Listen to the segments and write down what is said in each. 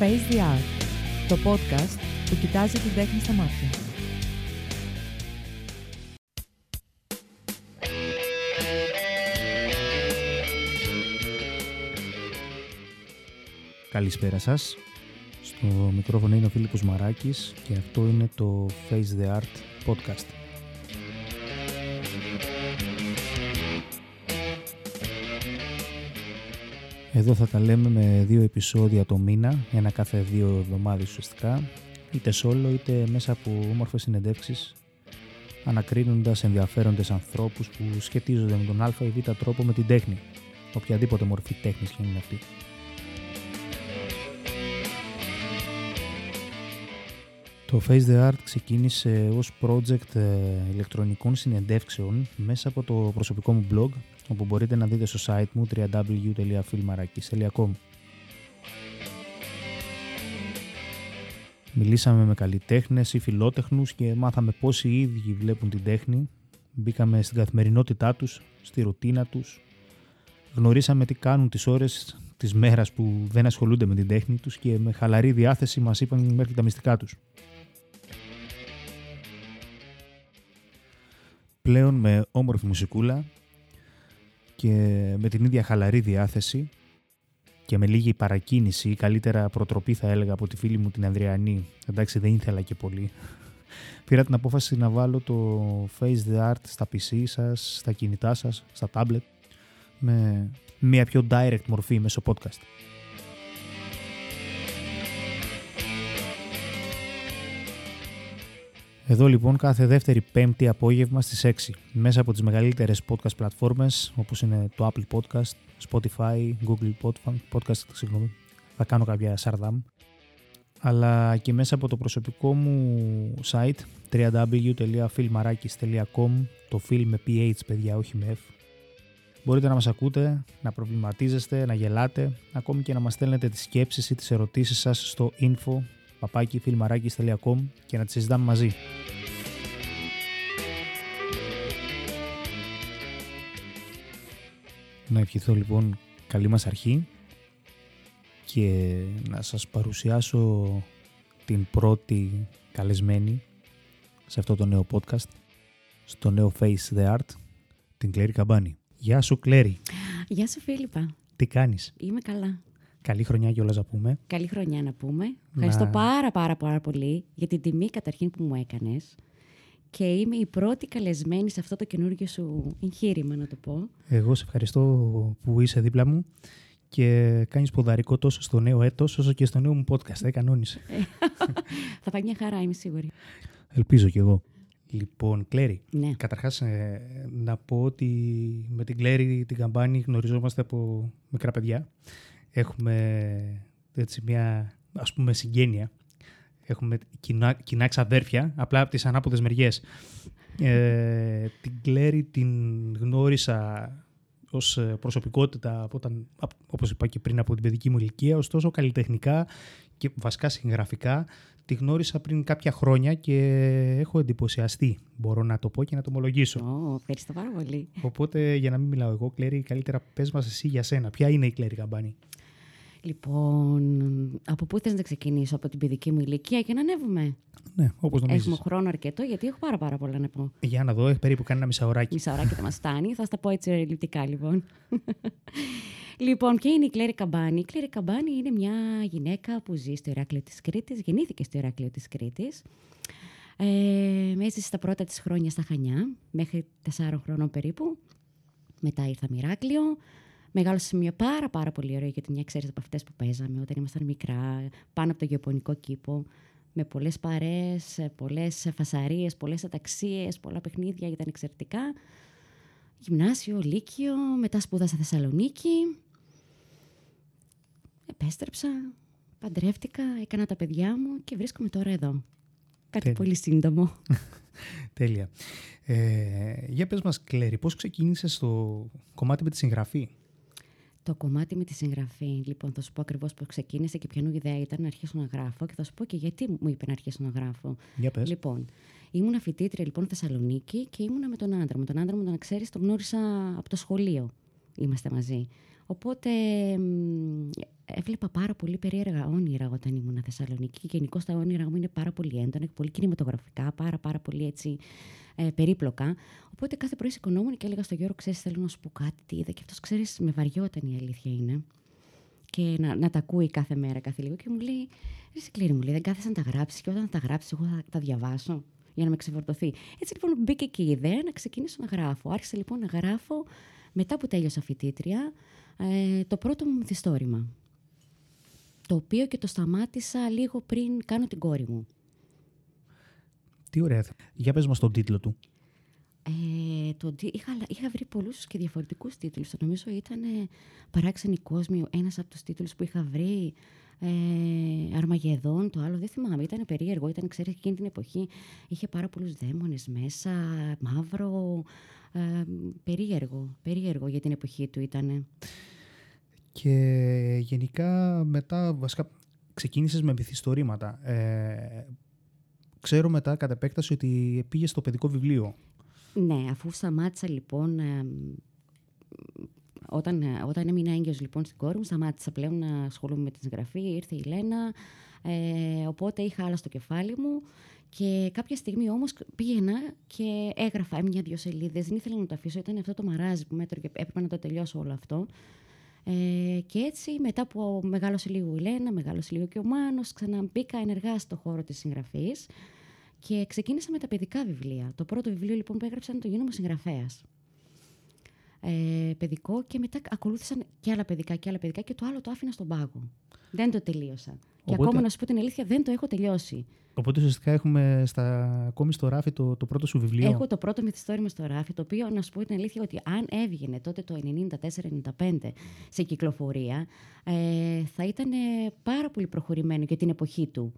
Face the Art, το podcast που κοιτάζει την τέχνη στα μάτια. Καλησπέρα σας. Στο μικρόφωνο είναι ο Φίλιππος Μαράκης και αυτό είναι το Face the Art podcast. Εδώ θα τα λέμε με δύο επεισόδια το μήνα, ένα κάθε δύο εβδομάδες ουσιαστικά, είτε solo είτε μέσα από όμορφες συνεντεύξεις, ανακρίνοντας ενδιαφέροντες ανθρώπους που σχετίζονται με τον α ή β τρόπο με την τέχνη, οποιαδήποτε μορφή τέχνης και είναι αυτή. Το Face the Art ξεκίνησε ως project ε, ηλεκτρονικών συνεντεύξεων μέσα από το προσωπικό μου blog, όπου μπορείτε να δείτε στο site μου www.filmarakis.com Μιλήσαμε με καλλιτέχνες ή φιλότεχνους και μάθαμε πώς οι ίδιοι βλέπουν την τέχνη. Μπήκαμε στην καθημερινότητά τους, στη ρουτίνα τους. Γνωρίσαμε τι κάνουν τις ώρες της μέρας που δεν ασχολούνται με την τέχνη τους και με χαλαρή διάθεση μας είπαν μέχρι τα μυστικά τους. πλέον με όμορφη μουσικούλα και με την ίδια χαλαρή διάθεση και με λίγη παρακίνηση ή καλύτερα προτροπή θα έλεγα από τη φίλη μου την Ανδριανή. Εντάξει δεν ήθελα και πολύ. Πήρα την απόφαση να βάλω το Face the Art στα PC σας, στα κινητά σας, στα tablet με μια πιο direct μορφή μέσω podcast. Εδώ λοιπόν κάθε δεύτερη πέμπτη απόγευμα στις 6 μέσα από τις μεγαλύτερες podcast πλατφόρμες όπως είναι το Apple Podcast, Spotify, Google Podcast, συγγνώμη, θα κάνω κάποια σαρδάμ. Αλλά και μέσα από το προσωπικό μου site www.filmarakis.com το film με PH παιδιά όχι με F Μπορείτε να μας ακούτε, να προβληματίζεστε, να γελάτε, ακόμη και να μας στέλνετε τις σκέψεις ή τις ερωτήσεις σας στο info papakifilmarakis.com και να τις συζητάμε μαζί. Να ευχηθώ λοιπόν καλή μας αρχή και να σας παρουσιάσω την πρώτη καλεσμένη σε αυτό το νέο podcast, στο νέο Face the Art, την Κλέρι Καμπάνη. Γεια σου Κλέρι. Γεια σου Φίλιππα. Τι κάνεις; Είμαι καλά. Καλή χρονιά κιόλας να πούμε. Καλή χρονιά να πούμε. Ευχαριστώ πάρα πάρα πάρα πολύ για την τιμή καταρχήν που μου έκανες και είμαι η πρώτη καλεσμένη σε αυτό το καινούργιο σου εγχείρημα, να το πω. Εγώ σε ευχαριστώ που είσαι δίπλα μου και κάνεις ποδαρικό τόσο στο νέο έτος όσο και στο νέο μου podcast. Δεν κανόνισε. Θα πάει μια χαρά, είμαι σίγουρη. Ελπίζω κι εγώ. Λοιπόν, Κλέρι, ναι. καταρχάς ε, να πω ότι με την Κλέρι την καμπάνη γνωριζόμαστε από μικρά παιδιά. Έχουμε έτσι μια ας πούμε συγγένεια έχουμε κοινά, κοινά ξαδέρφια, απλά από τις ανάποδες μεριές. Ε, την Κλέρι την γνώρισα ως ε, προσωπικότητα από όταν, όπως είπα και πριν από την παιδική μου ηλικία, ωστόσο καλλιτεχνικά και βασικά συγγραφικά τη γνώρισα πριν κάποια χρόνια και έχω εντυπωσιαστεί, μπορώ να το πω και να το ομολογήσω. Oh, ευχαριστώ πάρα πολύ. Οπότε για να μην μιλάω εγώ, Κλέρι, καλύτερα πες μας εσύ για σένα. Ποια είναι η Κλέρι Καμπάνη. Λοιπόν, από πού θες να ξεκινήσω, από την παιδική μου ηλικία και να ανέβουμε; Ναι, όπως νομίζεις. Έχουμε χρόνο αρκετό, γιατί έχω πάρα, πάρα πολλά να πω. Για να δω, έχει περίπου κάνει ένα μισάωράκι. Μισάωράκι θα μας φτάνει. θα στα πω έτσι ελλειπτικά, λοιπόν. λοιπόν, ποια είναι η Κλέρη Καμπάνη; Η Κλέρη Καμπάνη είναι μια γυναίκα που ζει στο Ηράκλειο της Κρήτης, γεννήθηκε στο Ηράκλειο της Κρήτης. Ε, έζησε στα πρώτα της χρόνια στα Χανιά, μέχρι 4 χρόνων περίπου. Μετά ήρθα Μηράκλειο. Μεγάλωσε σε μια πάρα πάρα πολύ ωραία γιατί μια ξέρεις από αυτές που παίζαμε όταν ήμασταν μικρά, πάνω από το γεωπονικό κήπο, με πολλές παρές, πολλές φασαρίες, πολλές αταξίες, πολλά παιχνίδια, ήταν εξαιρετικά. Γυμνάσιο, Λύκειο, μετά σπούδασα Θεσσαλονίκη. Επέστρεψα, παντρεύτηκα, έκανα τα παιδιά μου και βρίσκομαι τώρα εδώ. Κάτι πολύ σύντομο. Τέλεια. Ε, για πες μας, Κλέρι, πώς ξεκίνησες στο κομμάτι με τη συγγραφή; Το κομμάτι με τη συγγραφή, λοιπόν, θα σου πω ακριβώς πώς ξεκίνησε και ποια ιδέα ήταν να αρχίσω να γράφω και θα σου πω και γιατί μου είπε να αρχίσω να γράφω. Για πες. Λοιπόν, ήμουν φοιτήτρια λοιπόν Θεσσαλονίκη και ήμουνα με τον άντρα μου. Τον άντρα μου, τον ξέρεις, τον γνώρισα από το σχολείο. Είμαστε μαζί. Οπότε έβλεπα πάρα πολύ περίεργα όνειρα όταν ήμουν Θεσσαλονίκη. Και γενικώ τα όνειρα μου είναι πάρα πολύ έντονα και πολύ κινηματογραφικά, πάρα, πάρα πολύ έτσι ε, περίπλοκα. Οπότε κάθε πρωί σηκωνόμουν και έλεγα στο Γιώργο: Ξέρεις, θέλω να σου πω κάτι, τι είδα. Και αυτός ξέρεις, με βαριόταν η αλήθεια είναι. Και να, να τα ακούει κάθε μέρα, κάθε λίγο. Και μου λέει: Ρε κλείνει, μου λέει, δεν κάθεσαι να τα γράψεις. Και όταν τα γράψεις, εγώ θα τα διαβάσω για να με ξεφορτωθεί. Έτσι λοιπόν μπήκε και η ιδέα να ξεκινήσω να γράφω. Άρχισα λοιπόν να γράφω μετά που τέλειωσα φοιτήτρια ε, το πρώτο μου μυθιστόρημα. Το οποίο και το σταμάτησα λίγο πριν κάνω την κόρη μου. Τι ωραία. Για πες μας τον τίτλο του. Ε, το, είχα, είχα βρει πολλούς και διαφορετικούς τίτλους. Νομίζω ήταν ε, «Παράξενη κόσμη», ένας από τους τίτλους που είχα βρει. Ε, Αρμαγεδόν, το άλλο δεν θυμάμαι. Ήταν περίεργο. Ήταν, ξέρετε, εκείνη την εποχή είχε πάρα πολλούς δαίμονες μέσα, μαύρο, ε, περίεργο. Περίεργο για την εποχή του ήταν. Και γενικά μετά, βασικά, ξεκίνησες με μυθιστορήματα. Ε, ξέρω μετά, κατά επέκταση, ότι πήγες στο παιδικό βιβλίο. Ναι, αφού σταμάτησα λοιπόν ε, όταν, ε, όταν έμεινα έγκυος λοιπόν στην κόρη μου, σταμάτησα πλέον να ασχολούμαι με τη συγγραφή, ήρθε η Λένα, ε, οπότε είχα άλλα στο κεφάλι μου και κάποια στιγμή όμως πήγαινα και έγραφα μια-δυο σελίδες, δεν ήθελα να το αφήσω, ήταν αυτό το μαράζι που μέτρο και έπρεπε να το τελειώσω όλο αυτό. Ε, και έτσι μετά που μεγάλωσε λίγο η Λένα, μεγάλωσε λίγο και ο Μάνος, ξαναμπήκα ενεργά στο χώρο της συγγραφής και ξεκίνησα με τα παιδικά βιβλία. Το πρώτο βιβλίο λοιπόν που έγραψα ήταν το γίνομαι συγγραφέας ε, παιδικό και μετά ακολούθησαν και άλλα παιδικά και άλλα παιδικά και το άλλο το άφηνα στον πάγο. Δεν το τελείωσα. Και ακόμα να σου πω την αλήθεια, δεν το έχω τελειώσει. Οπότε ουσιαστικά έχουμε στα, ακόμη στο ράφι το, το πρώτο σου βιβλίο. Έχω το πρώτο μυθιστόρημα στο ράφι, το οποίο να σου πω την αλήθεια ότι αν έβγαινε τότε το 94-95 σε κυκλοφορία, ε, θα ήταν πάρα πολύ προχωρημένο για την εποχή του.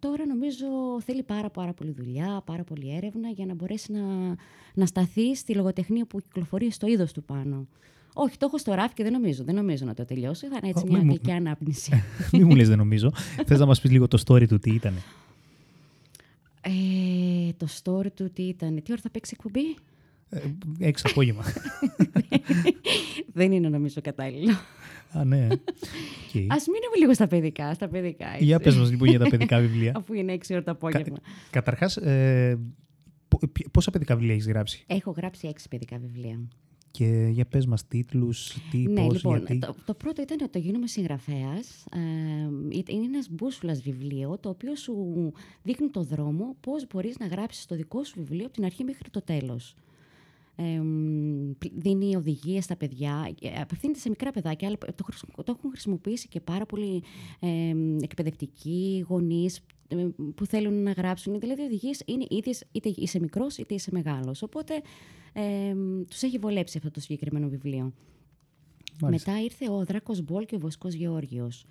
Τώρα νομίζω θέλει πάρα, πάρα πολύ δουλειά, πάρα πολύ έρευνα για να μπορέσει να, να σταθεί στη λογοτεχνία που κυκλοφορεί στο είδος του πάνω. Όχι, το έχω στο ράφι και δεν νομίζω, δεν νομίζω να το τελειώσει. Θα είναι έτσι μια γλυκιά ανάπνιση. Μην μου λες δεν νομίζω. Θες να μας πεις λίγο το story του τι ήταν. Ε, το story του τι ήταν. Τι ώρα θα παίξει εκπομπή; Ε, έξω απόγευμα. δεν είναι νομίζω κατάλληλο. Α, ναι. Okay. Α μείνουμε λίγο στα παιδικά. Στα παιδικά έτσι. Για πες μας λοιπόν για τα παιδικά βιβλία. Αφού είναι 6 ώρα το απόγευμα. Κα, Καταρχάς, ε, πόσα παιδικά βιβλία έχεις γράψει; Έχω γράψει 6 παιδικά βιβλία. Και για πες μας τίτλους, τι, ναι, πώς, λοιπόν, γιατί. Το, το πρώτο ήταν το γίνομαι συγγραφέας. Ε, είναι ένας μπούσουλας βιβλίο, το οποίο σου δείχνει το δρόμο πώς μπορείς να γράψεις το δικό σου βιβλίο από την αρχή μέχρι το τέλος δίνει οδηγίες στα παιδιά, ε, απευθύνεται σε μικρά παιδάκια, αλλά το, το έχουν χρησιμοποιήσει και πάρα πολλοί ε, εκπαιδευτικοί γονείς που θέλουν να γράψουν. Δηλαδή, οι οδηγίες είναι ίδιες, είτε είσαι μικρός είτε είσαι μεγάλος. Οπότε ε, τους έχει βολέψει αυτό το συγκεκριμένο βιβλίο. Μετά ήρθε ο Δράκος Μπόλ και ο Βοσκός Γεώργιος.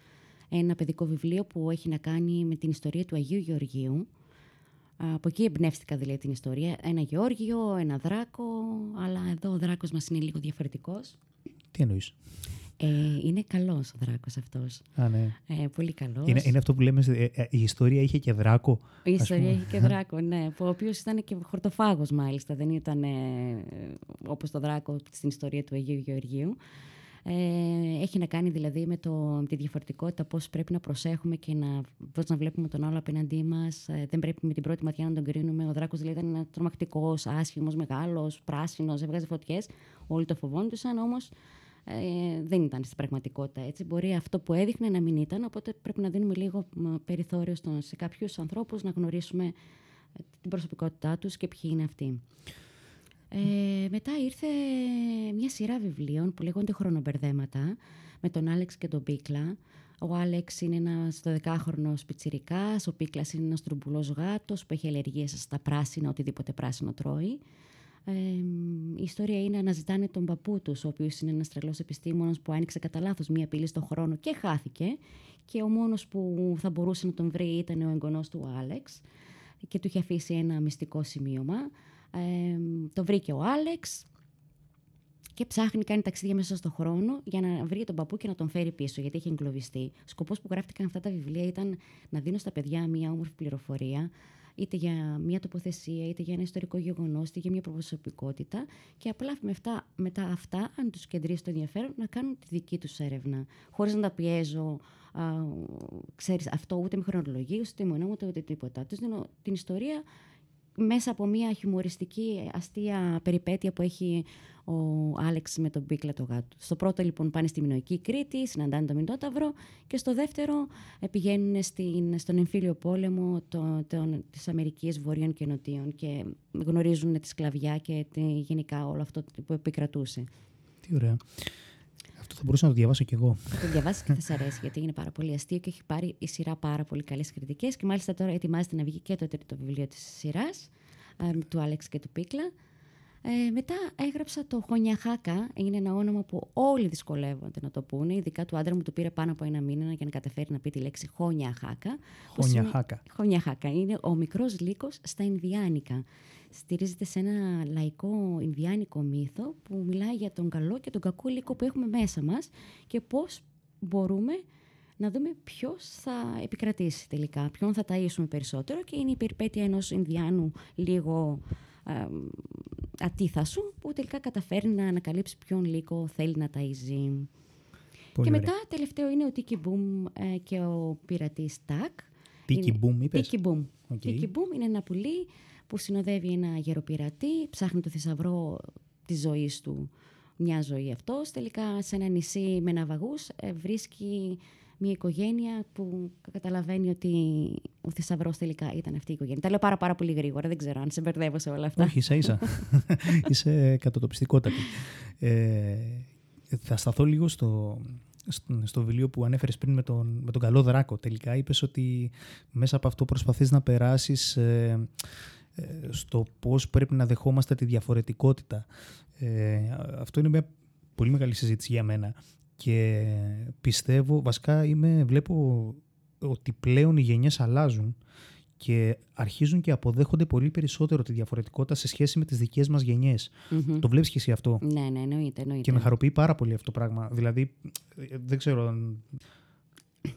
Ένα παιδικό βιβλίο που έχει να κάνει με την ιστορία του Αγίου Γεωργίου από εκεί εμπνεύστηκα δηλαδή την ιστορία. Ένα Γεώργιο, ένα Δράκο, αλλά εδώ ο Δράκος μας είναι λίγο διαφορετικός. Τι εννοείς; Ε, είναι καλός ο Δράκος αυτός. Α, ναι. Ε, πολύ καλός. Είναι, είναι αυτό που λέμε, ε, ε, η ιστορία είχε και Δράκο. Η ιστορία είχε και Δράκο, ναι. ο οποίος ήταν και χορτοφάγος μάλιστα. Δεν ήταν ε, όπως το Δράκο στην ιστορία του Αγίου Γεωργίου. Ε, έχει να κάνει δηλαδή με, το, με τη διαφορετικότητα, πώς πρέπει να προσέχουμε και να, πώς να βλέπουμε τον άλλο απέναντί μας. Ε, δεν πρέπει με την πρώτη ματιά να τον κρίνουμε. Ο Δράκος δηλαδή ήταν τρομακτικός, άσχημος, μεγάλος, πράσινος, έβγαζε φωτιές. Όλοι το φοβόντουσαν όμως. Ε, δεν ήταν στην πραγματικότητα έτσι. Μπορεί αυτό που έδειχνε να μην ήταν, οπότε πρέπει να δίνουμε λίγο περιθώριο σε κάποιους ανθρώπους να γνωρίσουμε ε, την προσωπικότητά τους και ποιοι είναι αυτοί. Ε, μετά ήρθε μια σειρά βιβλίων που λέγονται «Χρονοπερδέματα» με τον Άλεξ και τον Πίκλα. Ο Άλεξ είναι ένας 12χρονο πιτσιρικάς, ο Πίκλα είναι ένας τρουμπουλός γάτος που έχει αλλεργίες στα πράσινα, οτιδήποτε πράσινο τρώει. Ε, η ιστορία είναι αναζητάνε τον παππού τους, ο οποίος είναι ένας τρελός επιστήμονας που άνοιξε κατά λάθος μία πύλη στον χρόνο και χάθηκε. Και ο μόνος που θα μπορούσε να τον βρει ήταν ο εγγονός του Άλεξ και του είχε αφήσει ένα μυστικό σημείωμα. Ε, το βρήκε ο Άλεξ και ψάχνει, κάνει ταξίδια μέσα στον χρόνο για να βρει τον παππού και να τον φέρει πίσω, γιατί είχε εγκλωβιστεί. Σκοπός που γράφτηκαν αυτά τα βιβλία ήταν να δίνω στα παιδιά μία όμορφη πληροφορία είτε για μια τοποθεσία, είτε για ένα ιστορικό γεγονός, είτε για μια προσωπικότητα. Και απλά με αυτά, μετά αυτά, αν τους κεντρήσει το ενδιαφέρον, να κάνουν τη δική τους έρευνα. Χωρίς να τα πιέζω, α, ξέρεις, αυτό ούτε με χρονολογία, ούτε με ονόματα, ούτε τίποτα. Τους δίνω την ιστορία μέσα από μια χιουμοριστική αστεία περιπέτεια που έχει ο Άλεξ με τον Πίκλα το γάτο. Στο πρώτο λοιπόν πάνε στη Μινοϊκή Κρήτη, συναντάνε τον Μινόταυρο και στο δεύτερο πηγαίνουν στην, στον εμφύλιο πόλεμο το, το, της Αμερικής Βορείων και Νοτίων και γνωρίζουν τη σκλαβιά και τη, γενικά όλο αυτό που επικρατούσε. Τι ωραία. Αυτό θα μπορούσα να το διαβάσω κι εγώ. Θα το διαβάσεις και θα σα αρέσει, γιατί είναι πάρα πολύ αστείο και έχει πάρει η σειρά πάρα πολύ καλές κριτικές. Και μάλιστα τώρα ετοιμάζεται να βγει και το τρίτο βιβλίο της σειράς, του Άλεξ και του Πίκλα. Ε, μετά έγραψα το Χονιαχάκα. Είναι ένα όνομα που όλοι δυσκολεύονται να το πούνε. Ειδικά του άντρα μου το πήρε πάνω από ένα μήνα για να καταφέρει να πει τη λέξη Χονιαχάκα. Χονιαχάκα. Χονιαχάκα. Είναι ο μικρός λύκος στα Ινδιάνικα. Στηρίζεται σε ένα λαϊκό Ινδιάνικο μύθο που μιλάει για τον καλό και τον κακό λύκο που έχουμε μέσα μας και πώς μπορούμε να δούμε ποιος θα επικρατήσει τελικά, ποιον θα ταΐσουμε περισσότερο και είναι η περιπέτεια ενός Ινδιάνου λίγο ατίθασου που τελικά καταφέρει να ανακαλύψει ποιον λύκο θέλει να ταΐζει. και μετά τελευταίο είναι ο Τίκι Μπουμ ε, και ο πειρατής Τάκ. Τίκι Μπουμ είπες; Τίκι Μπουμ. Τίκι Μπουμ είναι ένα πουλί που συνοδεύει ένα γεροπειρατή, ψάχνει το θησαυρό της ζωής του μια ζωή αυτός. Τελικά σε ένα νησί με ναυαγούς ε, βρίσκει μια οικογένεια που καταλαβαίνει ότι ο θησαυρός τελικά ήταν αυτή η οικογένεια. Τα λέω πάρα, πάρα πολύ γρήγορα, δεν ξέρω αν σε μπερδεύω σε όλα αυτά. Όχι, ίσα ίσα. Είσαι κατατοπιστικότατη. Ε, θα σταθώ λίγο στο, στο βιβλίο που ανέφερες πριν με τον, με τον καλό δράκο. Τελικά είπες ότι μέσα από αυτό προσπαθείς να περάσεις ε, ε, στο πώς πρέπει να δεχόμαστε τη διαφορετικότητα. Ε, αυτό είναι μια πολύ μεγάλη συζήτηση για μένα και πιστεύω, βασικά είμαι, βλέπω ότι πλέον οι γενιές αλλάζουν και αρχίζουν και αποδέχονται πολύ περισσότερο τη διαφορετικότητα σε σχέση με τις δικές μας γενιες Το βλέπεις και εσύ αυτό; Ναι, ναι, εννοείται, εννοείται. Και με χαροποιεί πάρα πολύ αυτό το πράγμα. Δηλαδή, δεν ξέρω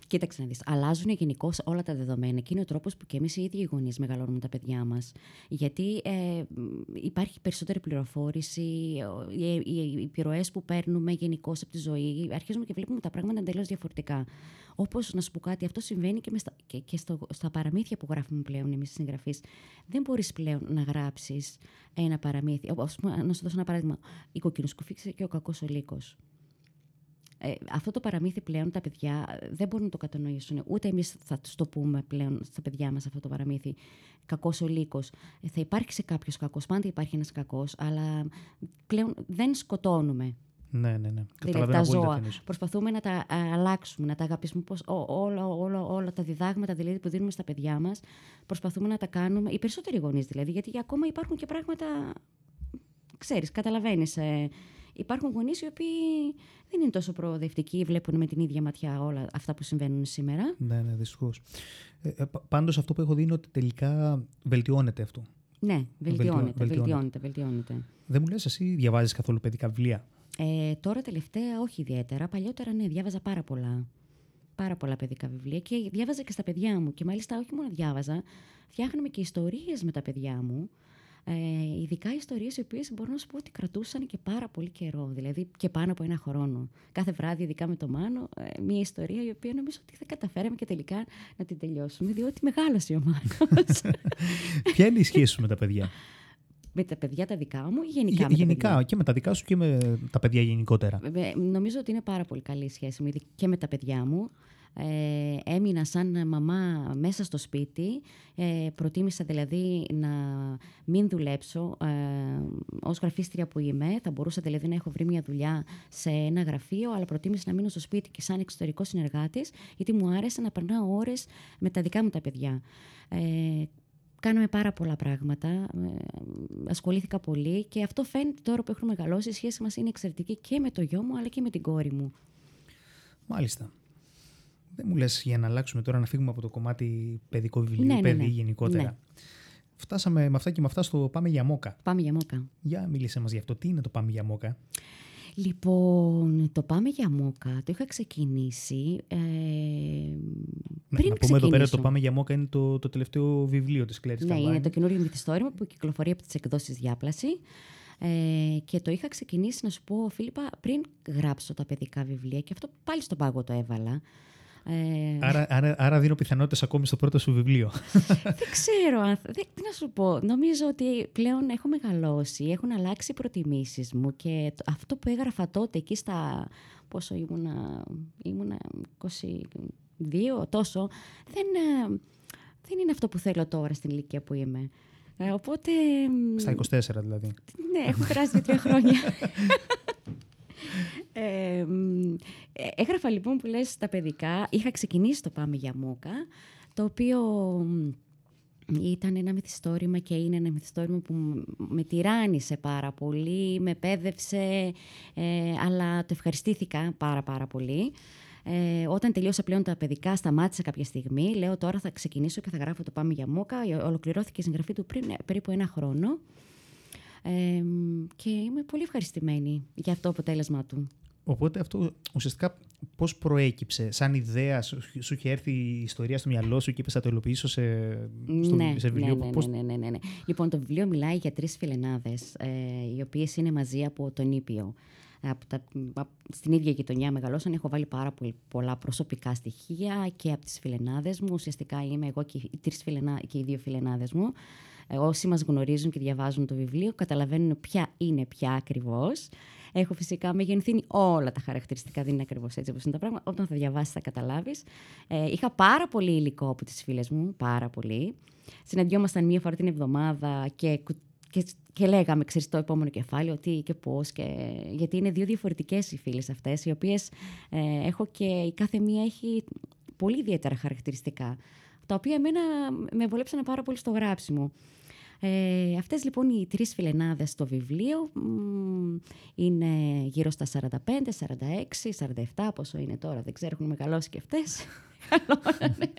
Κοίταξε να δεις. Αλλάζουν γενικώς όλα τα δεδομένα και είναι ο τρόπος που και εμείς οι ίδιοι οι γονείς μεγαλώνουμε τα παιδιά μας. Γιατί ε, υπάρχει περισσότερη πληροφόρηση, οι, οι, οι επιρροές που παίρνουμε γενικώς από τη ζωή, αρχίζουμε και βλέπουμε τα πράγματα εντελώς διαφορετικά. Όπως να σου πω κάτι, αυτό συμβαίνει και, στα, και, και στο, στα παραμύθια που γράφουμε πλέον εμείς οι συγγραφείς. Δεν μπορείς πλέον να γράψεις ένα παραμύθι. Όπως, να σου δώσω ένα παράδειγμα. Η κοκκινοσκουφίξε και ο κακός ο λύκος ε, αυτό το παραμύθι πλέον τα παιδιά ε, δεν μπορούν να το κατανοήσουν. Ούτε εμείς θα τους το πούμε πλέον στα παιδιά μας αυτό το παραμύθι. Κακός ο λύκος. Ε, θα υπάρξει κάποιος κακός. Πάντα υπάρχει ένας κακός, αλλά πλέον δεν σκοτώνουμε. Ναι, ναι, ναι. Δηλαδή τα ζώα. Προσπαθούμε να τα αλλάξουμε, να τα αγαπήσουμε. Πώς, όλα, όλα, όλα τα διδάγματα δηλαδή, που δίνουμε στα παιδιά μας, προσπαθούμε να τα κάνουμε. Οι περισσότεροι γονείς δηλαδή, γιατί ακόμα υπάρχουν και πράγματα. Ξέρεις, καταλαβαίνεις. Ε, υπάρχουν γονείς οι οποίοι δεν είναι τόσο προοδευτικοί, βλέπουν με την ίδια ματιά όλα αυτά που συμβαίνουν σήμερα. Ναι, ναι, δυστυχώς. Ε, ε Πάντως αυτό που έχω δει είναι ότι τελικά βελτιώνεται αυτό. Ναι, βελτιώνεται, βελτιώνεται, βελτιώνεται. Δεν μου λες εσύ διαβάζεις καθόλου παιδικά βιβλία. Ε, τώρα τελευταία όχι ιδιαίτερα. Παλιότερα ναι, διάβαζα πάρα πολλά. Πάρα πολλά παιδικά βιβλία και διάβαζα και στα παιδιά μου. Και μάλιστα όχι μόνο διάβαζα, φτιάχναμε και ιστορίες με τα παιδιά μου. Ε, ειδικά ιστορίες οι οποίες μπορώ να σου πω ότι κρατούσαν και πάρα πολύ καιρό, δηλαδή και πάνω από ένα χρόνο. Κάθε βράδυ, ειδικά με το Μάνο, ε, μια ιστορία η οποία νομίζω ότι δεν καταφέραμε και τελικά να την τελειώσουμε, διότι μεγάλωσε ο Μάνος. Ποια είναι η σχέση σου με τα παιδιά, με τα παιδιά τα δικά μου ή γενικά. με γενικά τα παιδιά; και με τα δικά σου και με τα παιδιά γενικότερα. Ε, νομίζω ότι είναι πάρα πολύ καλή η σχέση μου και με τα παιδιά μου ε, έμεινα σαν μαμά μέσα στο σπίτι. Ε, προτίμησα δηλαδή να μην δουλέψω ε, ως γραφίστρια που είμαι. Θα μπορούσα δηλαδή να έχω βρει μια δουλειά σε ένα γραφείο, αλλά προτίμησα να μείνω στο σπίτι και σαν εξωτερικός συνεργάτης, γιατί μου άρεσε να περνάω ώρες με τα δικά μου τα παιδιά. Ε, Κάναμε πάρα πολλά πράγματα, ε, ασχολήθηκα πολύ και αυτό φαίνεται τώρα που έχουμε μεγαλώσει. Η σχέση μας είναι εξαιρετική και με το γιο μου αλλά και με την κόρη μου. Μάλιστα. Δεν μου λες για να αλλάξουμε τώρα να φύγουμε από το κομμάτι παιδικό βιβλίο, ναι, ναι, παιδί ναι. γενικότερα. Ναι. Φτάσαμε με αυτά και με αυτά στο Πάμε για Μόκα. Πάμε για Μόκα. Για μίλησε μας γι' αυτό. Τι είναι το Πάμε για Μόκα. Λοιπόν, το Πάμε για Μόκα το είχα ξεκινήσει ε, Πριν να πούμε εδώ πέρα ξεκινήσω. το Πάμε για Μόκα είναι το, το τελευταίο βιβλίο της Κλέρης Ναι, Καμπάνη. είναι το καινούριο μυθιστόρημα που κυκλοφορεί από τις εκδόσεις Διάπλαση. Ε, και το είχα ξεκινήσει, να σου πω, Φίλιππα, πριν γράψω τα παιδικά βιβλία και αυτό πάλι στον πάγο το έβαλα. Ε, Άρα, άρα, άρα δίνω πιθανότητες ακόμη στο πρώτο σου βιβλίο. δεν ξέρω, αν- δεν, τι να σου πω. Νομίζω ότι πλέον έχω μεγαλώσει, έχουν αλλάξει οι προτιμήσεις μου και το- αυτό που έγραφα τότε εκεί στα, πόσο ήμουνα, ήμουνα 22 τόσο, δεν, ε, δεν είναι αυτό που θέλω τώρα στην ηλικία που είμαι. Ε, οπότε, μ, Στα 24 δηλαδή. ναι, έχουν περάσει δύο-τρία χρόνια. Ε, μ, ε, έγραφα λοιπόν που λες τα παιδικά. Είχα ξεκινήσει το Πάμε για Μούκα, το οποίο μ, ήταν ένα μυθιστόρημα και είναι ένα μυθιστόρημα που μ- με τυράννησε πάρα πολύ, με πέδευσε, ε, αλλά το ευχαριστήθηκα πάρα πάρα πολύ. Ε, όταν τελείωσα πλέον τα παιδικά, σταμάτησα κάποια στιγμή. Λέω τώρα θα ξεκινήσω και θα γράφω το Πάμε για Μούκα. Ολοκληρώθηκε η συγγραφή του πριν ε, περίπου ένα χρόνο. Ε, και είμαι πολύ ευχαριστημένη για αυτό το αποτέλεσμα του. Οπότε αυτό ουσιαστικά πώς προέκυψε, σαν ιδέα, σου, σου είχε έρθει η ιστορία στο μυαλό σου και είπες θα το υλοποιήσω σε, στο, ναι, σε βιβλίο. ναι, ναι, Πώς- ναι, ναι, ναι, ναι. Λοιπόν, το βιβλίο μιλάει για τρεις φιλενάδες, ε, οι οποίες είναι μαζί από τον Ήπιο. Από τα, απ- στην ίδια γειτονιά μεγαλώσαν. Έχω βάλει πάρα πολύ, πολλά προσωπικά στοιχεία και από τις φιλενάδες μου. Ουσιαστικά είμαι εγώ και οι, τρεις φιλενά, και οι δύο φιλενάδες μου. Ε, όσοι μας γνωρίζουν και διαβάζουν το βιβλίο καταλαβαίνουν ποια είναι πια ακριβώς. Έχω φυσικά μεγενθύνει όλα τα χαρακτηριστικά, δεν είναι ακριβώς έτσι όπως είναι τα πράγματα. Όταν θα διαβάσεις, θα καταλάβεις. Ε, είχα πάρα πολύ υλικό από τις φίλες μου, πάρα πολύ. Συναντιόμασταν μία φορά την εβδομάδα και, κου- και, και λέγαμε, ξέρεις, το επόμενο κεφάλαιο, τι και πώς. Και, γιατί είναι δύο διαφορετικές οι φίλες αυτές, οι οποίες ε, έχω και η κάθε μία έχει πολύ ιδιαίτερα χαρακτηριστικά. Τα οποία εμένα με βολέψανε πάρα πολύ στο γράψιμο. Ε, αυτές λοιπόν οι τρεις φιλενάδες στο βιβλίο μ, είναι γύρω στα 45, 46, 47, πόσο είναι τώρα, δεν ξέρω, έχουν μεγαλώσει και αυτές. Μεγαλώνανε.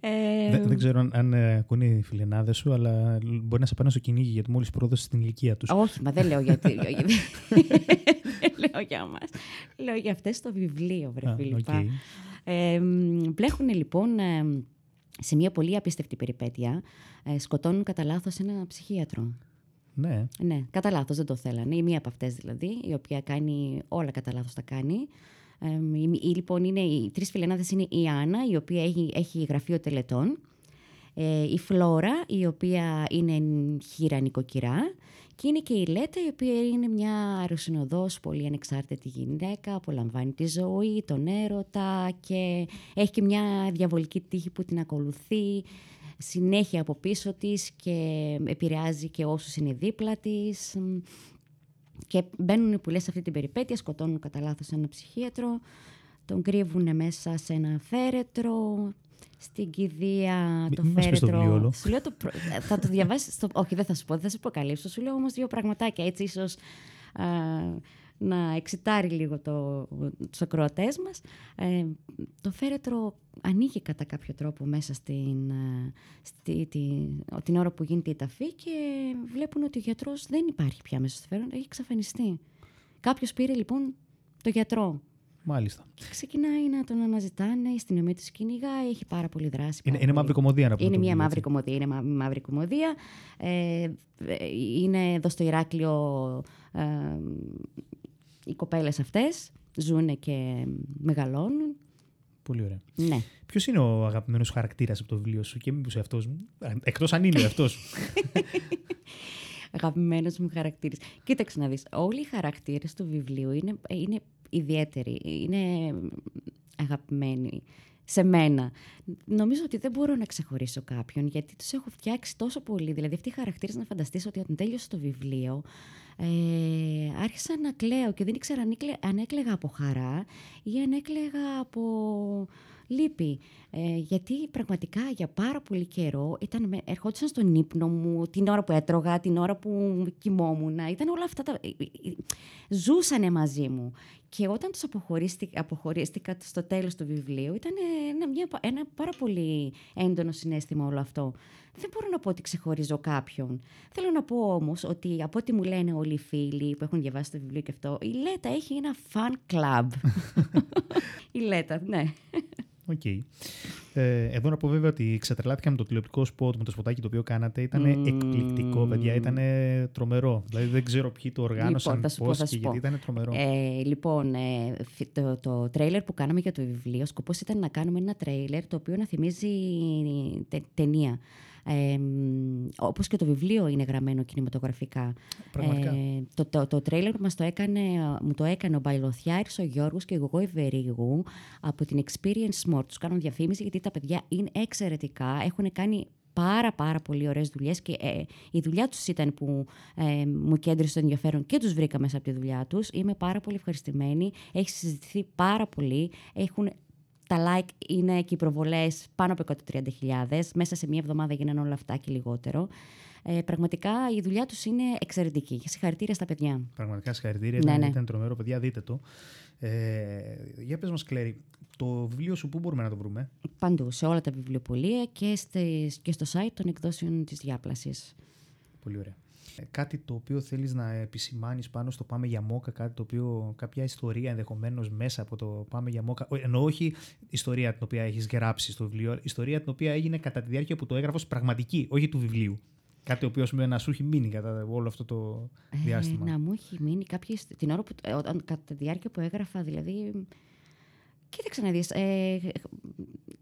ε, Δεν, δεν ξέρω αν, αν ε, ακούνε οι φιλενάδες σου, αλλά μπορεί να σε πάνε στο κυνήγι γιατί μόλις πρόδωσε την ηλικία τους. όχι, μα δεν λέω για, δεν λέω για μας. Λέω για αυτές στο βιβλίο, βρε Α, Φίλιππα. οκ. Ε, μπλέχουν λοιπόν ε, σε μια πολύ απίστευτη περιπέτεια. Ε, σκοτώνουν κατά λάθος ένα ψυχίατρο. Ναι. Ναι, κατά λάθος δεν το θέλανε. Η μία από αυτές δηλαδή, η οποία κάνει όλα κατά λάθος τα κάνει. Ε, η, η- λοιπόν, είναι, οι τρεις φιλενάδες είναι η Άννα, η οποία έχει, έχει γραφείο τελετών. Ε, η Φλόρα, η οποία είναι χήρα νοικοκυρά. Και είναι και η Λέτα, η οποία είναι μια αρρωσυνοδός, πολύ ανεξάρτητη γυναίκα, απολαμβάνει τη ζωή, τον έρωτα και έχει και μια διαβολική τύχη που την ακολουθεί συνέχεια από πίσω της και επηρεάζει και όσους είναι δίπλα της. Μ, Και μπαίνουν που λες σε αυτή την περιπέτεια, σκοτώνουν κατά λάθος ένα ψυχίατρο, τον κρύβουν μέσα σε ένα φέρετρο, στην κηδεία Μη- το μη μας πεις το φέρετρο. βιβλίο όλο. Σου λέω το προ- ε, θα το διαβάσεις, στο... όχι δεν θα σου πω, δεν θα σου προκαλύψω, σου λέω όμως δύο πραγματάκια, έτσι ίσως α, να εξητάρει λίγο το, τους ακροατές μας. Ε, το φέρετρο ανοίγει κατά κάποιο τρόπο μέσα στην, ε, στη, την, την ώρα που γίνεται η ταφή και βλέπουν ότι ο γιατρός δεν υπάρχει πια μέσα στο φέρετρο, έχει εξαφανιστεί. Κάποιος πήρε λοιπόν το γιατρό Μάλιστα. και ξεκινάει να τον αναζητάνε, η αστυνομία του κυνηγάει, έχει πάρα πολύ δράση. Είναι, πάρα είναι πολύ. μαύρη κομμωδία να πούμε. Είναι το μια βιβλίο, μαύρη έτσι. κομμωδία. Είναι μα- μαύρη κομμωδία. Ε, ε, είναι εδώ στο Ηράκλειο ε, οι κοπέλες αυτές ζουν και μεγαλώνουν. Πολύ ωραία. Ναι. Ποιος είναι ο αγαπημένος χαρακτήρας από το βιβλίο σου και μήπως εαυτός μου; Εκτός αν είναι εαυτός. Αγαπημένος μου χαρακτήρας. Κοίταξε να δεις, όλοι οι χαρακτήρες του βιβλίου είναι, είναι ιδιαίτεροι, είναι αγαπημένοι σε μένα. Νομίζω ότι δεν μπορώ να ξεχωρίσω κάποιον, γιατί τους έχω φτιάξει τόσο πολύ. Δηλαδή αυτοί οι χαρακτήρες να φανταστείς ότι όταν τέλειωσε το βιβλίο, ε, άρχισα να κλαίω και δεν ήξερα αν, έκλαι- αν έκλαιγα από χαρά ή αν έκλαιγα από λύπη. Ε, γιατί πραγματικά για πάρα πολύ καιρό ήταν, με- ερχόντουσαν στον ύπνο μου, την ώρα που έτρωγα, την ώρα που κοιμόμουν. Ήταν όλα αυτά τα... ε, ε, ε, Ζούσανε μαζί μου. Και όταν τους αποχωρίστηκα, αποχωρίστηκα στο τέλος του βιβλίου, ήταν ένα, μια, ένα πάρα πολύ έντονο συναίσθημα όλο αυτό. Δεν μπορώ να πω ότι ξεχωρίζω κάποιον. Θέλω να πω όμως ότι από ό,τι μου λένε όλοι οι φίλοι που έχουν διαβάσει το βιβλίο και αυτό, η Λέτα έχει ένα fan club. η Λέτα, ναι. Οκ. Ε, εδώ να πω βέβαια ότι ξετρελάθηκα με το τηλεοπτικό σποτ, με το σποτάκι το οποίο κάνατε. Ήταν Μμμ. εκπληκτικό, παιδιά. Ήταν τρομερό. Δηλαδή δεν ξέρω ποιοι το οργάνωσαν, Λοιπόν, θα σου πω, πώς θα σου και γιατί πω. ήταν τρομερό. Ε, λοιπόν, ε, φι- το, το τρέιλερ που κάναμε για το βιβλίο, σκοπός ήταν να κάνουμε ένα τρέιλερ το οποίο να θυμίζει τε, ταινία. Ε, μ, όπως και το βιβλίο είναι γραμμένο κινηματογραφικά. Πραγματικά. Ε, το, το, το τρέιλερ που μας το έκανε, μου το έκανε ο Μπαϊλοθιάρης, ο Γιώργος και εγώ η Βερίγου από την Experience More. Τους κάνω διαφήμιση γιατί τα παιδιά είναι εξαιρετικά. Έχουν κάνει πάρα πάρα πολύ ωραίες δουλειές και ε, η δουλειά τους ήταν που ε, μου κέντρισε το ενδιαφέρον και τους βρήκα μέσα από τη δουλειά τους. Είμαι πάρα πολύ ευχαριστημένη. Έχει συζητηθεί πάρα πολύ. Έχουν τα like είναι και οι προβολές πάνω από 130.000. Μέσα σε μία εβδομάδα γίνανε όλα αυτά και λιγότερο. Ε, πραγματικά η δουλειά τους είναι εξαιρετική. Συγχαρητήρια στα παιδιά. Πραγματικά συγχαρητήρια. Ναι, ήταν, ναι. ήταν τρομερό, παιδιά. Δείτε το. Ε, για πες μας, Κλέρι, το βιβλίο σου πού μπορούμε να το βρούμε; Παντού, σε όλα τα βιβλιοπωλεία και, στις, και στο site των εκδόσεων της διάπλασης. Πολύ ωραία. Ε, Κάτι το οποίο θέλεις να επισημάνεις πάνω στο Πάμε για Μόκα, κάτι το οποίο, κάποια ιστορία ενδεχομένως μέσα από το Πάμε για Μόκα, Ω- ενώ όχι ιστορία την οποία έχεις γράψει στο βιβλίο, ιστορία την οποία έγινε κατά τη διάρκεια που το έγραφες πραγματική, όχι του βιβλίου. Κάτι το οποίο ας πούμε, να σου έχει μείνει κατά όλο αυτό το διάστημα. Ε, να μου έχει μείνει κάποια. στε- την ώρα που. ε, όταν, κατά τη διάρκεια που έγραφα, δηλαδή. Κοίταξε να δεις, ε,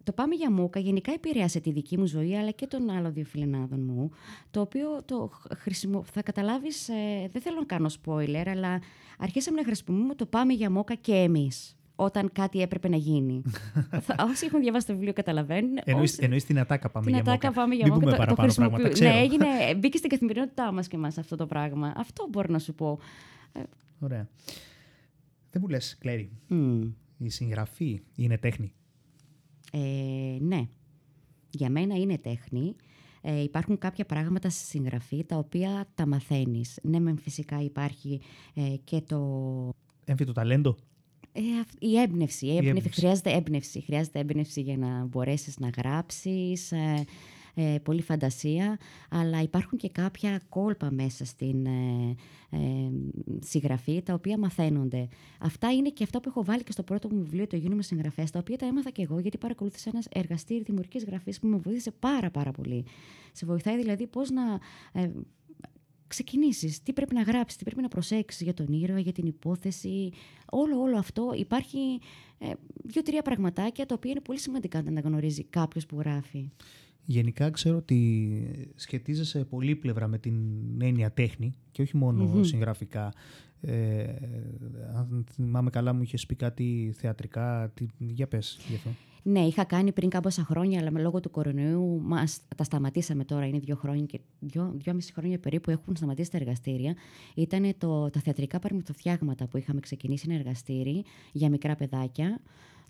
το Πάμε για Μούκα γενικά επηρέασε τη δική μου ζωή αλλά και των άλλων δύο φιλενάδων μου το οποίο το χρησιμο... θα καταλάβεις, ε, δεν θέλω να κάνω spoiler αλλά αρχίσαμε να χρησιμοποιούμε το Πάμε για Μούκα και εμείς όταν κάτι έπρεπε να γίνει. Θα- Όσοι έχουν διαβάσει το βιβλίο καταλαβαίνουν. Εννοείς, όσοι- εννοείς την ατάκα Πάμε την για ατάκα Μόκα. πάμε για Μην μόκα. πούμε το- το παραπάνω πράγματα, χρησιμοποιούμε. ξέρω. Ναι, έγινε, μπήκε στην καθημερινότητά μας και εμάς αυτό το πράγμα. Αυτό μπορώ να σου πω. Ωραία. Δεν μου λες, Κλέρι, Μμ. η συγγραφή είναι τέχνη; Ε, ναι. Για μένα είναι τέχνη. Ε, υπάρχουν κάποια πράγματα στη συγγραφή τα οποία τα μαθαίνεις. Ναι, μεν φυσικά υπάρχει ε, και το... Έμφυ το ταλέντο. Ε, αυ- η έμπνευση. Η έμπνευση. έμπνευση. Χρειάζεται έμπνευση. Χρειάζεται έμπνευση για να μπορέσεις να γράψεις. Ε, ε, πολύ φαντασία. Αλλά υπάρχουν και κάποια κόλπα μέσα στην ε, ε, συγγραφή τα οποία μαθαίνονται. Αυτά είναι και αυτά που έχω βάλει και στο πρώτο μου βιβλίο, το Γίνομαι Συγγραφέας, τα οποία τα έμαθα και εγώ γιατί παρακολούθησα ένας εργαστήρι δημιουργικής γραφής που με βοήθησε πάρα πάρα πολύ. Σε βοηθάει δηλαδή πώς να. Ε, ξεκινήσεις, τι πρέπει να γράψεις, τι πρέπει να προσέξεις για τον ήρωα, για την υπόθεση. Όλο, όλο αυτό υπάρχει ε, δύο-τρία πραγματάκια τα οποία είναι πολύ σημαντικά να τα γνωρίζει κάποιος που γράφει. Γενικά ξέρω ότι σχετίζεσαι πολύπλευρα με την έννοια τέχνη και όχι μόνο Μμμ. συγγραφικά. Ε, αν θυμάμαι καλά μου είχες πει κάτι θεατρικά. Τι, για πες γι' αυτό. Ναι, είχα κάνει πριν κάμποσα χρόνια, αλλά με λόγω του κορονοϊού μας, τα σταματήσαμε τώρα. Είναι δύο χρόνια και δύο, δυόμιση χρόνια περίπου έχουν σταματήσει τα εργαστήρια. Ήταν το, τα θεατρικά παρμυθοφτιάγματα που είχαμε ξεκινήσει ένα εργαστήρι για μικρά παιδάκια,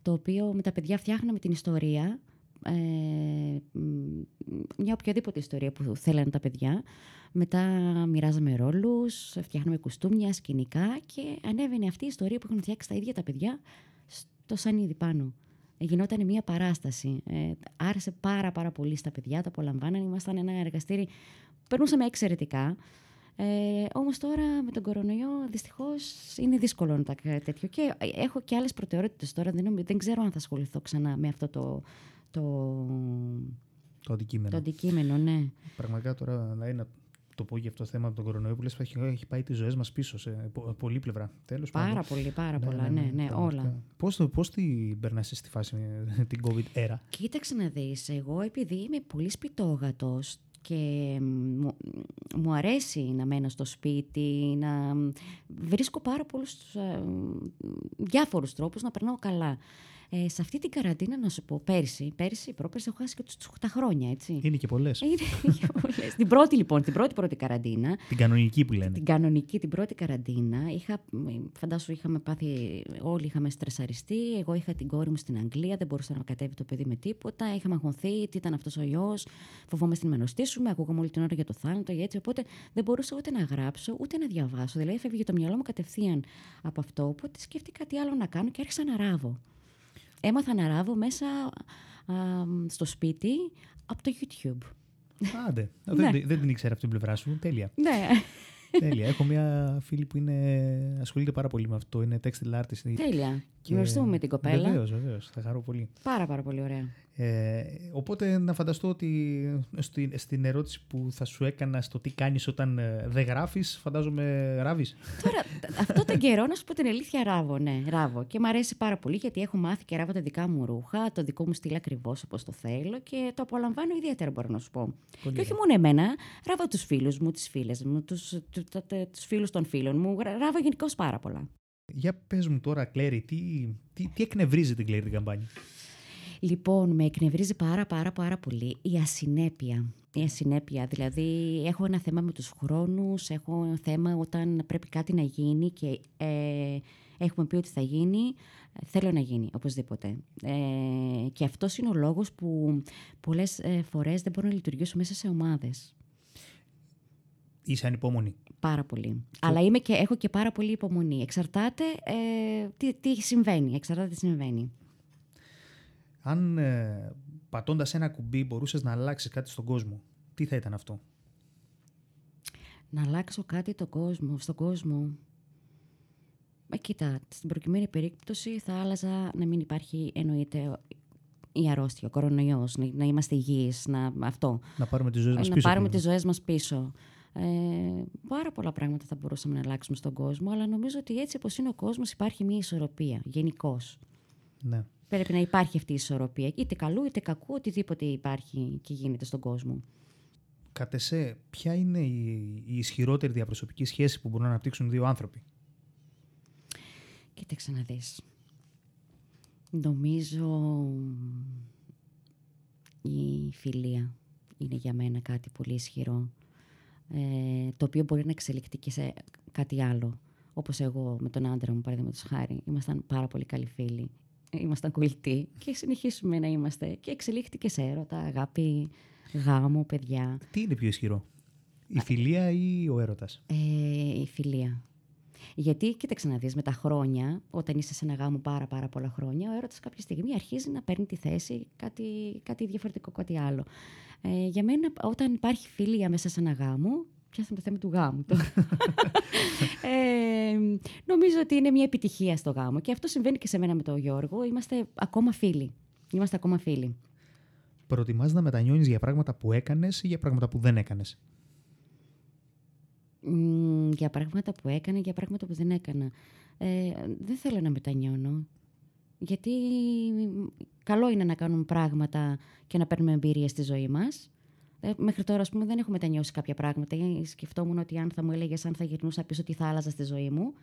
το οποίο με τα παιδιά φτιάχναμε την ιστορία, ε, μ, μια οποιαδήποτε ιστορία που θέλανε τα παιδιά. Μετά μοιράζαμε ρόλους, φτιάχναμε κουστούμια, σκηνικά και ανέβαινε αυτή η ιστορία που έχουν φτιάξει τα ίδια τα παιδιά στο σανίδι πάνω. Ε, Γινόταν μια παράσταση. Ε, άρεσε πάρα πάρα πολύ στα παιδιά, το απολαμβάνανε. Ήμασταν ένα εργαστήρι που περνούσαμε εξαιρετικά. Ε, όμως τώρα με τον κορονοϊό δυστυχώς είναι δύσκολο να τα κα- τέτοιο. Και ε, έχω και άλλες προτεραιότητες τώρα. Δεν, νομι- δεν ξέρω αν θα ασχοληθώ ξανά με αυτό το, το, Το αντικείμενο. το αντικείμενο. Ναι. Πραγματικά τώρα δηλαδή, να το πω για αυτό το θέμα από τον κορονοϊό που λες έχει, έχει πάει τις ζωές μας πίσω σε πο- πολλή πλευρά. Τέλος Πάρα πάντων. πολύ, πάρα πολλά. Ναι, ναι, πραγματικά. όλα. Πώς, το, πώς την περνάς στη φάση με την COVID era; Κοίταξε να δεις, εγώ επειδή είμαι πολύ σπιτόγατος και μου, μου αρέσει να μένω στο σπίτι, να βρίσκω πάρα πολλούς ε, διάφορους τρόπους να περνάω καλά. Ε, σε αυτή την καραντίνα, να σου πω, πέρσι, πέρσι, πρόπερσι, έχω χάσει και τους, τα χρόνια, έτσι. Είναι και πολλές. Είναι για πολλές. την πρώτη λοιπόν, την πρώτη πρώτη καραντίνα, την κανονική που λένε. την κανονική, την πρώτη καραντίνα, είχα, φαντάσου είχαμε πάθει, όλοι είχαμε στρεσαριστεί, εγώ είχα την κόρη μου στην Αγγλία, δεν μπορούσα να κατέβει το παιδί με τίποτα, είχαμε αγχωθεί, τι ήταν αυτός ο ιός, φοβόμαστε να με νοσήσουμε, ακούγαμε όλη την ώρα για το θάνατο, για έτσι, οπότε δεν μπορούσα ούτε να γράψω, ούτε να διαβάσω, δηλαδή έφευγε το μυαλό μου κατευθείαν από αυτό, οπότε σκέφτηκα τι άλλο να κάνω και άρχισα να ράβω. Έμαθα να ράβω μέσα α, στο σπίτι από το YouTube. Άντε. Ναι. δεν, δεν την ήξερα αυτή την πλευρά σου. Τέλεια. Ναι. Τέλεια. Έχω μια φίλη που είναι, ασχολείται πάρα πολύ με αυτό. Είναι textile artist. Τέλεια. Και... Γνωριστούμε με την κοπέλα. Βεβαίως, βεβαίως. Θα χαρώ πολύ. Πάρα, πάρα πολύ ωραία. Ε, οπότε να φανταστώ ότι στην, στην ερώτηση που θα σου έκανα στο τι κάνεις όταν ε, δεν γράφεις, φαντάζομαι ράβεις. Τώρα, αυτό τον καιρό, να σου πω την αλήθεια, ράβω, ναι, ράβω. Και μου αρέσει πάρα πολύ γιατί έχω μάθει και ράβω τα δικά μου ρούχα, το δικό μου στυλ ακριβώς όπως το θέλω και το απολαμβάνω ιδιαίτερα, μπορώ να σου πω. Πολύ και όχι ωραία. μόνο εμένα, ράβω τους φίλους μου, τις φίλες μου, τους τους φίλους των φίλων μου. Ρα- Ράβω γενικώς πάρα πολλά. Για πες μου τώρα, Κλέρι, τι, τι, τι εκνευρίζει την Κλέρι την καμπάνη; Λοιπόν, με εκνευρίζει πάρα πάρα πάρα πολύ η ασυνέπεια. Η ασυνέπεια, δηλαδή έχω ένα θέμα με τους χρόνους, έχω ένα θέμα όταν πρέπει κάτι να γίνει και ε, έχουμε πει ότι θα γίνει, ε, θέλω να γίνει οπωσδήποτε. Ε, και αυτός είναι ο λόγος που πολλές ε, φορές δεν μπορώ να λειτουργήσω μέσα σε ομάδες. Είσαι ανυπόμονη. Πάρα πολύ. Αλλά είμαι και, έχω και πάρα πολύ υπομονή. Εξαρτάται ε, τι, τι συμβαίνει. Εξαρτάται τι συμβαίνει. Αν ε, πατώντας ένα κουμπί μπορούσες να αλλάξεις κάτι στον κόσμο, τι θα ήταν αυτό; Να αλλάξω κάτι το κόσμο, στον κόσμο. Ε, κοίτα, στην προκειμένη περίπτωση θα άλλαζα να μην υπάρχει εννοείται η αρρώστια, ο κορονοϊός, να, να είμαστε υγιείς, να, αυτό. Να πάρουμε τις ζωές μας να πίσω. πάρουμε από τις ζωές μας πίσω. Ε, πάρα πολλά πράγματα θα μπορούσαμε να αλλάξουμε στον κόσμο, αλλά νομίζω ότι έτσι όπως είναι ο κόσμος υπάρχει μια ισορροπία, γενικώς. Ναι. Πρέπει να υπάρχει αυτή η ισορροπία, είτε καλού είτε κακού, οτιδήποτε υπάρχει και γίνεται στον κόσμο. Κατ' εσέ, ποια είναι η, η ισχυρότερη διαπροσωπική σχέση που μπορούν να αναπτύξουν δύο άνθρωποι; Κοίταξε να δεις. Νομίζω η φιλία είναι για μένα κάτι πολύ ισχυρό. Ε, το οποίο μπορεί να εξελιχθεί και σε κάτι άλλο. Όπως εγώ με τον άντρα μου, παραδείγματος χάρη. Ήμασταν πάρα πολύ καλοί φίλοι. Ήμασταν κολλητοί και συνεχίσουμε να είμαστε. Και εξελίχθηκε σε έρωτα, αγάπη, γάμο, παιδιά. Τι είναι πιο ισχυρό, η φιλία ή ο έρωτας; Ε, η φιλία. Γιατί, κοίταξε να δεις, με τα χρόνια, όταν είσαι σε ένα γάμο πάρα πάρα πολλά χρόνια, ο έρωτας κάποια στιγμή αρχίζει να παίρνει τη θέση κάτι, κάτι διαφορετικό, κάτι άλλο. Ε, για μένα, όταν υπάρχει φιλία μέσα σε ένα γάμο, πιάσαμε το θέμα του γάμου. τώρα; ε, νομίζω ότι είναι μια επιτυχία στο γάμο. Και αυτό συμβαίνει και σε μένα με τον Γιώργο. Είμαστε ακόμα φίλοι. Είμαστε ακόμα φίλοι. Προτιμάς να μετανιώνεις για πράγματα που έκανες ή για πράγματα που δεν έκανες; Μ, για πράγματα που έκανα, για πράγματα που δεν έκανα. Ε, δεν θέλω να μετανιώνω. Γιατί μ, καλό είναι να κάνουμε πράγματα και να παίρνουμε εμπειρία στη ζωή μας. Ε, μέχρι τώρα, ας πούμε, δεν έχω μετανιώσει κάποια πράγματα. Ε, Σκεφτόμουν ότι αν θα μου έλεγες αν θα γυρνούσα πίσω, τι θα άλλαζα στη ζωή μου.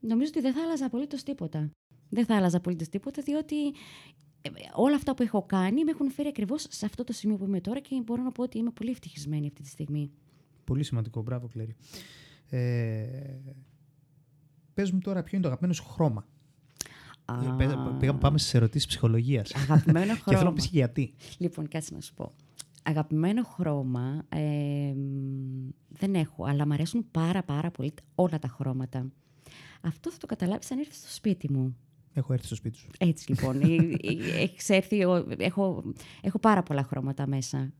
Νομίζω ότι δεν θα άλλαζα απολύτως τίποτα. Δεν θα άλλαζα απολύτως τίποτα, διότι ε, όλα αυτά που έχω κάνει με έχουν φέρει ακριβώς σε αυτό το σημείο που είμαι τώρα και μπορώ να πω ότι είμαι πολύ ευτυχισμένη αυτή τη στιγμή. Πολύ σημαντικό. Μπράβο, Κλέρι. Ε, πες μου τώρα ποιο είναι το αγαπημένο σου χρώμα; Ε, πες- Α. Πήγαμε, πάμε στις ερωτήσεις ψυχολογίας. Αγαπημένο Και θέλω να χρώμα. πεις και γιατί. Λοιπόν, κάτσε να σου πω. Αγαπημένο χρώμα ε, μ, δεν έχω, αλλά μου αρέσουν πάρα πάρα πολύ όλα τα χρώματα. Αυτό θα το καταλάβεις αν έρθεις στο σπίτι μου. Έχω έρθει στο σπίτι σου. Έτσι λοιπόν. Ε, ε, Έχεις έρθει, ο- έχω, έχω πάρα πολλά χρώματα μέσα.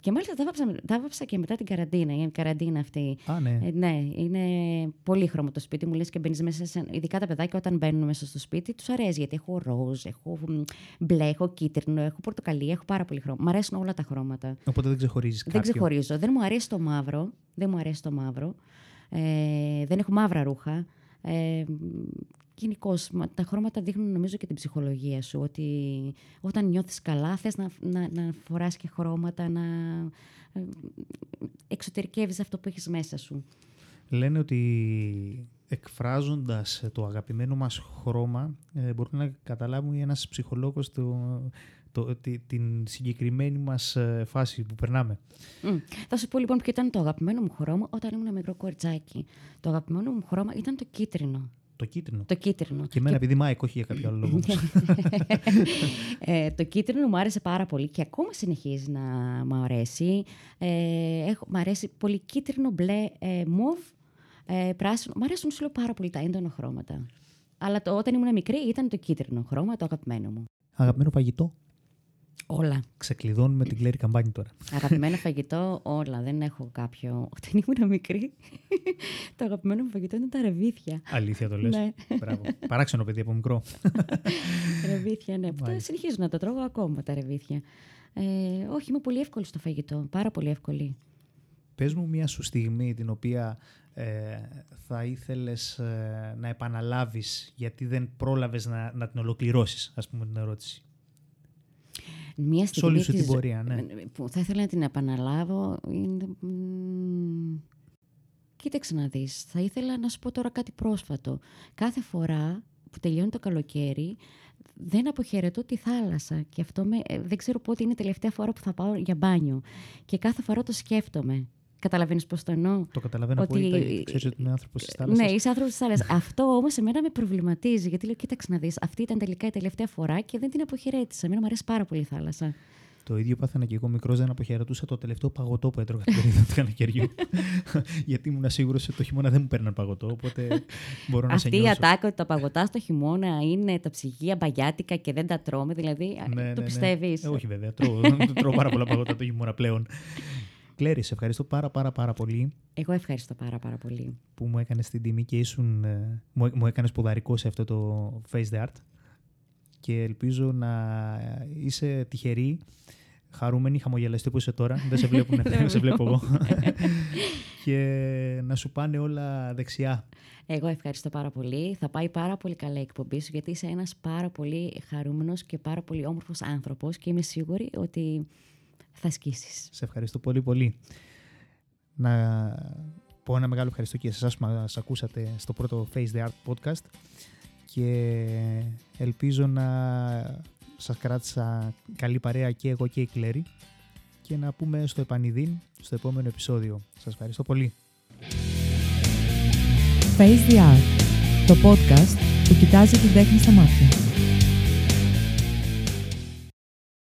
Και μάλιστα τα βάψα, τα βάψα και μετά την καραντίνα, η καραντίνα αυτή. Α, ναι. Ε, ναι, είναι πολύ χρώμα το σπίτι μου. Λες και μπαίνεις μέσα σε. Ειδικά τα παιδάκια όταν μπαίνουν μέσα στο σπίτι, τους αρέσει γιατί έχω ροζ, έχω μ, μπλε, έχω κίτρινο, έχω πορτοκαλί, έχω πάρα πολύ χρώμα. Μ' αρέσουν όλα τα χρώματα. Οπότε δεν ξεχωρίζεις Δεν κάποιο. ξεχωρίζω. Δεν μου αρέσει το μαύρο. Δεν μου αρέσει το μαύρο. Ε, δεν έχω μαύρα ρούχα. Ε, Γενικώ, τα χρώματα δείχνουν νομίζω και την ψυχολογία σου. Ότι όταν νιώθεις καλά, θες να, να, να φοράς και χρώματα, να ε, εξωτερικεύεις αυτό που έχεις μέσα σου. Λένε ότι εκφράζοντας το αγαπημένο μας χρώμα ε, μπορούμε να καταλάβουμε ένας ψυχολόγος το, το, τη- την συγκεκριμένη μας ε, φάση που περνάμε. Μμ. Θα σου πω λοιπόν ποιο ήταν το αγαπημένο μου χρώμα όταν ήμουν μικρό κοριτσάκι. Το αγαπημένο μου χρώμα ήταν το κίτρινο. Το κίτρινο. Το κίτρινο. Και εμένα επειδή Μάικ, όχι για κάποιο άλλο λόγο. ε, το κίτρινο μου άρεσε πάρα πολύ και ακόμα συνεχίζει να μου αρέσει. Ε, έχω, μ' αρέσει πολύ κίτρινο, μπλε, ε, μοβ, ε, πράσινο. Μ' αρέσουν σου λέω πάρα πολύ τα έντονα χρώματα. Αλλά το, όταν ήμουν μικρή ήταν το κίτρινο χρώμα, το αγαπημένο μου. Αγαπημένο φαγητό. Όλα. Ξεκλειδώνουμε την Κλέρι Καμπάνη τώρα. Αγαπημένο φαγητό, όλα. Δεν έχω κάποιο. Όταν ήμουν μικρή, το αγαπημένο μου φαγητό ήταν τα ρεβίθια. Αλήθεια το λες. Ναι. Μπράβο. Παράξενο παιδί από μικρό. ρεβίθια, ναι. Που τα Μάλιστα. συνεχίζω να το τρώγω ακόμα τα ρεβίθια. Ε, όχι, είμαι πολύ εύκολη στο φαγητό. Πάρα πολύ εύκολη. Πες μου μια σου στιγμή την οποία ε, θα ήθελες ε, να επαναλάβεις γιατί δεν πρόλαβες να, να την ολοκληρώσεις, ας πούμε την ερώτηση. Μία Σε όλη στιγμή σου την της- πορεία, ναι. που θα ήθελα να την επαναλάβω είναι... μ, Κοίταξε να δεις. Θα ήθελα να σου πω τώρα κάτι πρόσφατο. Κάθε φορά που τελειώνει το καλοκαίρι δεν αποχαιρετώ τη θάλασσα και αυτό με, ε, δεν ξέρω πότε είναι η τελευταία φορά που θα πάω για μπάνιο. Και κάθε φορά το σκέφτομαι. Καταλαβαίνεις πώς το εννοώ. Το καταλαβαίνω Ότι- απόλυτα, γιατί ξέρεις ότι είμαι άνθρωπος της θάλασσας. Ναι, είσαι άνθρωπος της θάλασσας. Αυτό όμως εμένα με προβληματίζει. Γιατί λέω, κοίταξε να δεις, αυτή ήταν τελικά η τελευταία φορά και δεν την αποχαιρέτησα. Εμένα μου αρέσει πάρα πολύ η θάλασσα. Το ίδιο πάθαινα και εγώ μικρός, δεν αποχαιρετούσα το τελευταίο παγωτό που έτρωγα την περίοδο του καλοκαιριού. Γιατί ήμουν σίγουρος ότι το χειμώνα δεν μου παίρναν παγωτό, οπότε μπορώ να σε Αυτή η νιώσω. ατάκα ότι τα παγωτά στο χειμώνα είναι τα ψυγεία μπαγιάτικα και δεν τα τρώμε, δηλαδή Ναι, το ναι, πιστεύεις; Ναι. Ε, όχι βέβαια, τρώω, τρώω πάρα πολλά παγωτά το χειμώνα πλέον. Κλέρι, σε ευχαριστώ πάρα πάρα πάρα πολύ Εγώ ευχαριστώ πάρα πάρα πολύ. που μου έκανες την τιμή και ήσουν, ε, μου, μου έκανες ποδαρικό σε αυτό το Face the Art και ελπίζω να είσαι τυχερή, χαρούμενη, χαμογελαστή που είσαι τώρα. Δεν σε, βλέπουν, δεν σε βλέπω εγώ. και να σου πάνε όλα δεξιά. Εγώ ευχαριστώ πάρα πολύ. Θα πάει πάρα πολύ καλά η εκπομπή σου, γιατί είσαι ένας πάρα πολύ χαρούμενος και πάρα πολύ όμορφος άνθρωπος και είμαι σίγουρη ότι θα σκίσεις. Σε ευχαριστώ πολύ πολύ. Να πω ένα μεγάλο ευχαριστώ και σε εσάς που μας ακούσατε στο πρώτο Face the Art podcast και ελπίζω να σας κράτησα καλή παρέα και εγώ και η Κλέρη και να πούμε στο επανειδήν στο επόμενο επεισόδιο. Σας ευχαριστώ πολύ. Face the Art, το podcast που κοιτάζει την τέχνη στα μάτια.